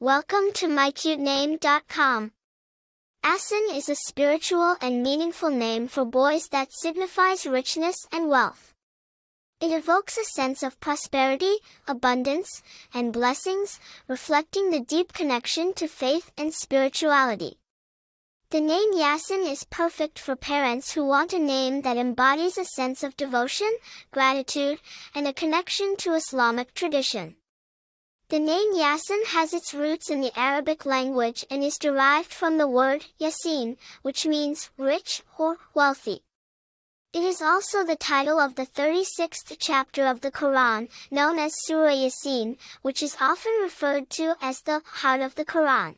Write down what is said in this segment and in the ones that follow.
Welcome to mycutename.com. Yassin is a spiritual and meaningful name for boys that signifies richness and wealth. It evokes a sense of prosperity, abundance, and blessings, reflecting the deep connection to faith and spirituality. The name Yassin is perfect for parents who want a name that embodies a sense of devotion, gratitude, and a connection to Islamic tradition. The name Yassin has its roots in the Arabic language and is derived from the word Yasin, which means rich or wealthy. It is also the title of the 36th chapter of the Quran, known as Surah Yasin, which is often referred to as the heart of the Quran.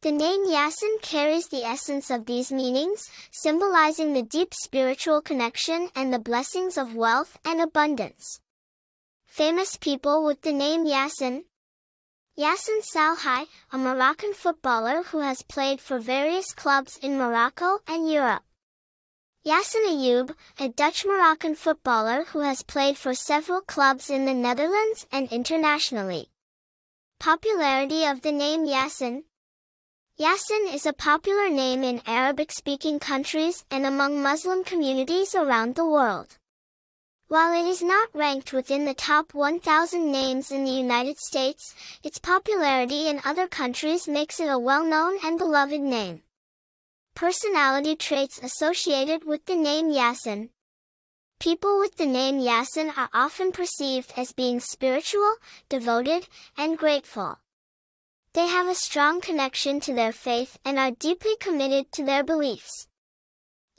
The name Yassin carries the essence of these meanings, symbolizing the deep spiritual connection and the blessings of wealth and abundance. Famous people with the name Yassin. Yasin Salhai, a Moroccan footballer who has played for various clubs in Morocco and Europe. Yassin Ayoub, a Dutch-Moroccan footballer who has played for several clubs in the Netherlands and internationally. Popularity of the name Yassin. Yassin is a popular name in Arabic-speaking countries and among Muslim communities around the world. While it is not ranked within the top 1,000 names in the United States, its popularity in other countries makes it a well-known and beloved name. Personality traits associated with the name Yassin. People with the name Yassin are often perceived as being spiritual, devoted, and grateful. They have a strong connection to their faith and are deeply committed to their beliefs.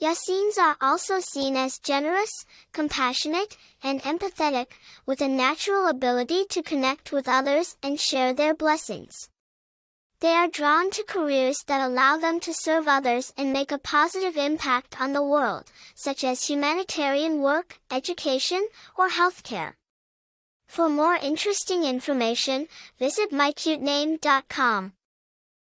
Yassins are also seen as generous, compassionate, and empathetic, with a natural ability to connect with others and share their blessings. They are drawn to careers that allow them to serve others and make a positive impact on the world, such as humanitarian work, education, or healthcare. For more interesting information, visit mycutename.com.